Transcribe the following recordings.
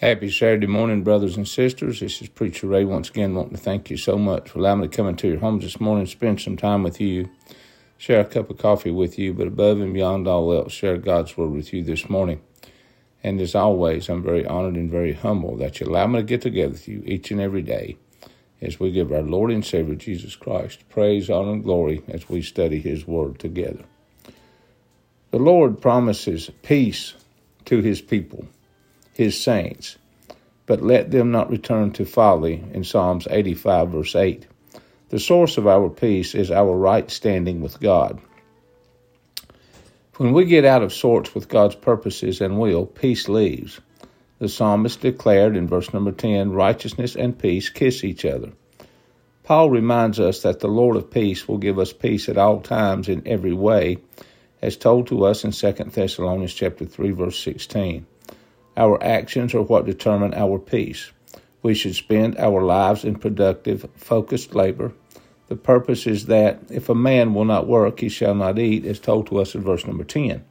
Happy Saturday morning, brothers and sisters. This is Preacher Ray once again wanting to thank you so much for allowing me to come into your homes this morning, spend some time with you, share a cup of coffee with you, but above and beyond all else, share God's Word with you this morning. And as always, I'm very honored and very humble that you allow me to get together with you each and every day as we give our Lord and Savior Jesus Christ praise, honor, and glory as we study His Word together. The Lord promises peace to His people his saints, but let them not return to folly in Psalms 85, verse 8. The source of our peace is our right standing with God. When we get out of sorts with God's purposes and will, peace leaves. The psalmist declared in verse number 10 righteousness and peace kiss each other. Paul reminds us that the Lord of peace will give us peace at all times in every way, as told to us in 2 Thessalonians chapter 3 verse 16. Our actions are what determine our peace. We should spend our lives in productive, focused labor. The purpose is that if a man will not work, he shall not eat, as told to us in verse number 10.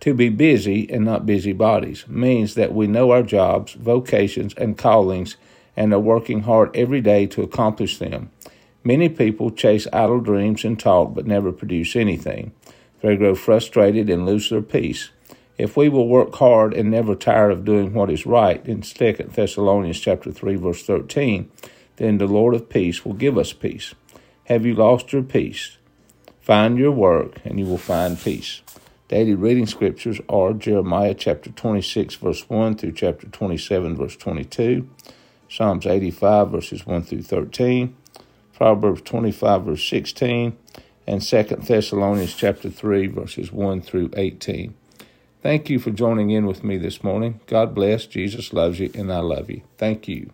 To be busy and not busybodies means that we know our jobs, vocations, and callings and are working hard every day to accomplish them. Many people chase idle dreams and talk but never produce anything. They grow frustrated and lose their peace. If we will work hard and never tire of doing what is right, in 2 Thessalonians chapter 3, verse 13, then the Lord of peace will give us peace. Have you lost your peace? Find your work, and you will find peace. Daily reading scriptures are Jeremiah chapter 26, verse 1 through chapter 27, verse 22, Psalms 85, verses 1 through 13, Proverbs 25, verse 16, and 2 Thessalonians chapter 3, verses 1 through 18. Thank you for joining in with me this morning. God bless. Jesus loves you, and I love you. Thank you.